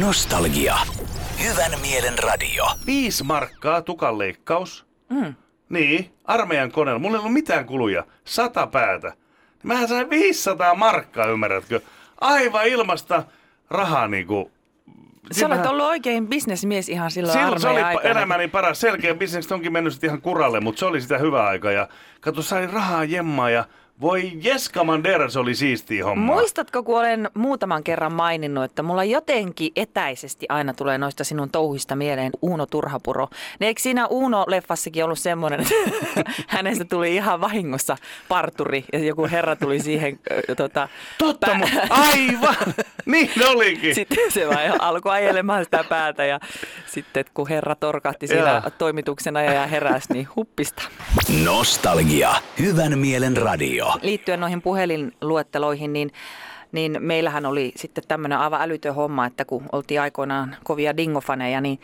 Nostalgia. Hyvän mielen radio. Viisi markkaa tukan leikkaus. Mm. Niin, armeijan koneella. Mulla ei ollut mitään kuluja. Sata päätä. Mähän sain 500 markkaa, ymmärrätkö? Aivan ilmasta rahaa niinku. Sä olet ollut oikein bisnesmies ihan silloin Silloin se oli aikana. elämäni paras. Selkeä bisnes onkin mennyt ihan kuralle, mutta se oli sitä hyvää aikaa. Ja kato, sain rahaa jemmaa ja voi Jeska Mandera, se oli siistiä homma. Muistatko, kun olen muutaman kerran maininnut, että mulla jotenkin etäisesti aina tulee noista sinun touhuista mieleen Uuno Turhapuro. Ne eikö siinä Uuno-leffassakin ollut semmoinen, että hänestä tuli ihan vahingossa parturi ja joku herra tuli siihen ö, tota, Totta, pää- mu- aivan! niin olikin. Sitten se vaan alkoi ajelemaan sitä päätä ja sitten kun herra torkahti Joo. toimituksena ja heräsi, niin huppista. Nostalgia. Hyvän mielen radio. Liittyen noihin puhelinluetteloihin, niin, niin meillähän oli sitten tämmöinen aivan älytön homma, että kun oltiin aikoinaan kovia dingofaneja, niin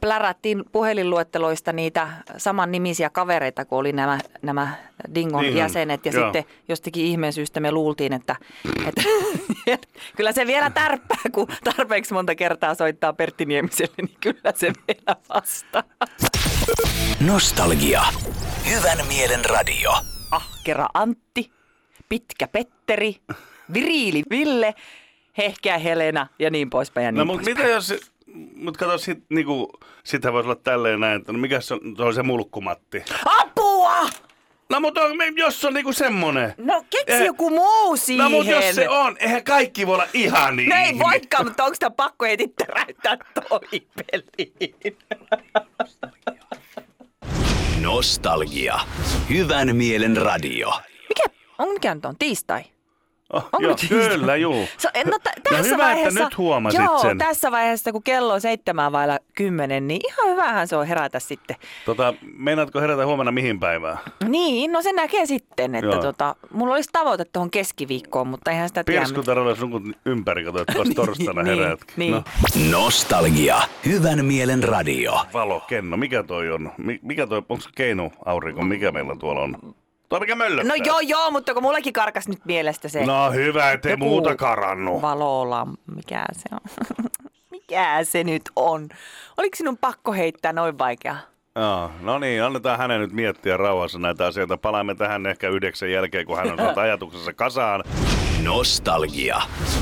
plärättiin puhelinluetteloista niitä saman nimisiä kavereita, kun oli nämä, nämä Dingon Dingon, jäsenet. Ja joo. sitten jostakin ihmeen syystä me luultiin, että, että kyllä se vielä tärppää, kun tarpeeksi monta kertaa soittaa Pertti Niemiselle, niin kyllä se vielä vastaa. Nostalgia. Hyvän mielen radio. Ahkera Antti, pitkä Petteri, viriili Ville, hehkeä Helena ja niin poispäin. Ja niin No mutta mitä jos, mut kato sit niinku, sitähän voisi olla tälleen näin, että no mikä se on, se on se mulkkumatti. Apua! No mutta on, jos on niinku semmonen. No keksi Eh, joku muu siihen. No mutta jos se on, eihän kaikki voi olla ihan niin. No ei voikaan, mutta onko sitä pakko heti täräyttää toi peliin? Nostalgia. Hyvän mielen radio. Mikä, on mikä nyt on? Tiistai? Onko joo, kyllä, juu. So, no, t- No tässä hyvä, että vaiheessa, nyt huomasit joo, sen. tässä vaiheessa, kun kello on seitsemän vailla kymmenen, niin ihan hyvähän se on herätä sitten. Tota, meinaatko herätä huomenna mihin päivään? Niin, no se näkee sitten, että Joo. tota, mulla olisi tavoite tuohon keskiviikkoon, mutta eihän sitä tiedä. Pirskutarilla sun ympäri, kato, että vasta torstaina Niin, herätkin. niin. No, Nostalgia. Hyvän mielen radio. valo, kenno, mikä toi on? Mi- Mikä toi, onko se keinu aurinko, mikä meillä tuolla on? Toi mikä möllöttää? No joo, joo, mutta kun mullakin karkas nyt mielestä se No hyvä, ettei Joku muuta karannu. valola, mikä se on? mikä se nyt on? Oliko sinun pakko heittää noin vaikea? Joo, no niin, annetaan hänen nyt miettiä rauhassa näitä asioita. Palaamme tähän ehkä yhdeksän jälkeen, kun hän on saanut ajatuksensa kasaan. Nostalgia.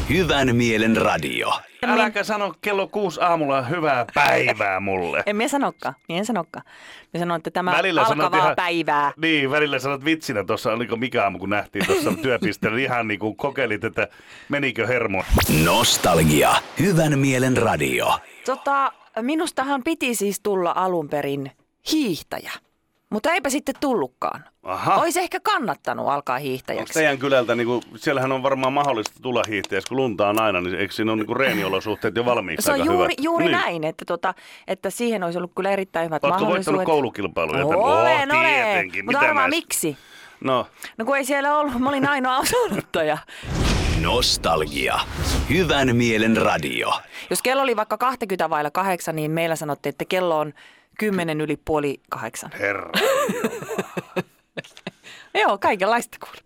Hyvän mielen radio. Äläkä sano kello kuusi aamulla hyvää päivää mulle. En minä sanokaan, minä en sanokaan. Minä sanon, että tämä Välillä alkavaa ihan- päivää. Niin, välillä sanot vitsinä tuossa, oliko mikä aamu, kun nähtiin tuossa työpisteellä, niin ihan niin kuin kokeilit, että menikö hermo. Nostalgia. Hyvän mielen radio. Tota, minustahan piti siis tulla alun perin hiihtäjä. Mutta eipä sitten tullutkaan. Aha. Olisi ehkä kannattanut alkaa Onko hiihtäjäksi. teidän kylältä, niin kuin, siellähän on varmaan mahdollista tulla hiihtäjäksi, kun lunta on aina, niin eikö siinä ole niin reeniolosuhteet jo valmiiksi Se on aika juuri, hyvät? juuri niin. näin, että, tota, että siihen olisi ollut kyllä erittäin hyvät Oletko voittanut mahdollisuudet. koulukilpailuja? Olen, Oh, olen. tietenkin. Mutta arvaa mä- miksi? No, No kun ei siellä ollut, mä olin ainoa osannuttaja. Nostalgia. Hyvän mielen radio. Jos kello oli vaikka 20 vailla kahdeksan, niin meillä sanottiin, että kello on kymmenen yli puoli kahdeksan. herra. Joo, kaikenlaista kuule.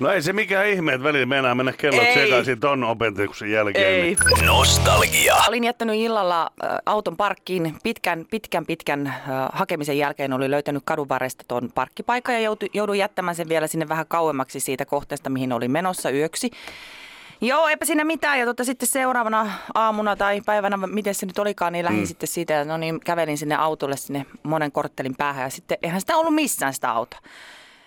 No ei se mikään ihme, että välillä meinaa mennä kellot Ei. sekaisin ton opetuksen jälkeen. Ei. Niin. Nostalgia. Olin jättänyt illalla äh, auton parkkiin pitkän, pitkän, pitkän äh, hakemisen jälkeen. Oli löytänyt kadun varresta tuon parkkipaikan ja joutu, jouduin jättämään sen vielä sinne vähän kauemmaksi siitä kohteesta, mihin olin menossa yöksi. Joo, eipä siinä mitään. Ja tota, sitten seuraavana aamuna tai päivänä, miten se nyt olikaan, niin lähdin mm. sitten siitä. ja No niin, kävelin sinne autolle sinne monen korttelin päähän. Ja sitten eihän sitä ollut missään sitä autoa.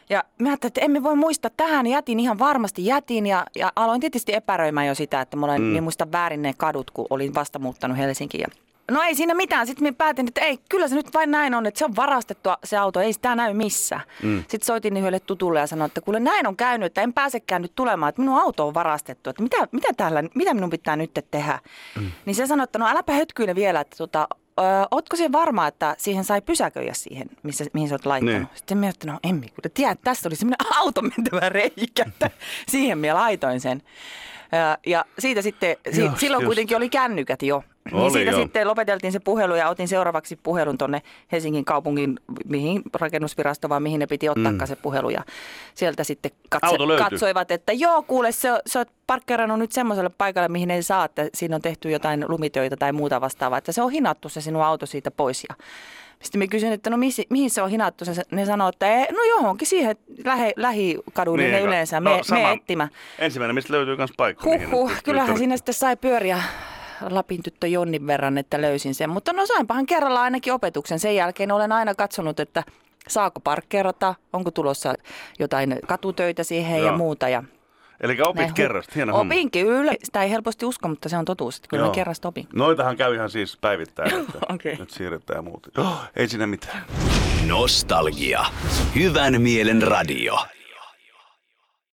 Ja mä ajattelin, että emme voi muistaa tähän. Jätin ihan varmasti jätin ja, ja aloin tietysti epäröimään jo sitä, että mulla mm. en muista väärin ne kadut, kun olin vasta muuttanut Helsinkiin. Ja No ei siinä mitään. Sitten mä päätin, että ei, kyllä se nyt vain näin on, että se on varastettua se auto, ei sitä näy missään. Mm. Sitten soitin yhdelle tutulle ja sanoin, että kuule näin on käynyt, että en pääsekään nyt tulemaan, että minun auto on varastettu, että mitä, mitä, täällä, mitä minun pitää nyt tehdä. Mm. Niin se sanoi, että no äläpä hötkyile vielä, että tota, ö, ootko se varma, että siihen sai pysäköidä siihen, missä, mihin sä oot laittanut? Niin. Sitten mä että no en minä kyllä tiedä, että tässä oli semmoinen auton mentävä reikä, että siihen minä laitoin sen. Ja, ja siitä sitten, si, Just, silloin just. kuitenkin oli kännykät jo. Oli niin siitä joo. sitten lopeteltiin se puhelu ja otin seuraavaksi puhelun tonne Helsingin kaupungin, mihin rakennusvirasto vaan mihin ne piti ottaa mm. se puhelu. Ja sieltä sitten katse, katsoivat, että joo kuule, se, se on parkkeerannut nyt semmoiselle paikalle, mihin ei saa, että siinä on tehty jotain lumitöitä tai muuta vastaavaa, että se on hinattu se sinun auto siitä pois. Ja sitten mä kysyin, että no mihin, mihin se on hinattu, se, ne sanoo, että ei, no johonkin siihen lähe, lähikaduille ne Niin, yleensä, no, me, sama. me etsimään. Ensimmäinen, mistä löytyy myös paikka. Huhhuh, kyllähän siinä sitten sai pyöriä Lapin tyttö Jonnin verran, että löysin sen. Mutta no sainpahan kerralla ainakin opetuksen. Sen jälkeen olen aina katsonut, että saako parkkeerata, onko tulossa jotain katutöitä siihen Joo. ja muuta. Ja Eli opit näin kerrasta, hieno homma. Opinkin kyllä. Sitä ei helposti usko, mutta se on totuus. Että kyllä Joo. mä kerrasta opin. Noitahan käy ihan siis päivittäin, että Okei. nyt siirretään ja muuta. Oh, ei siinä mitään. Nostalgia. Hyvän mielen radio.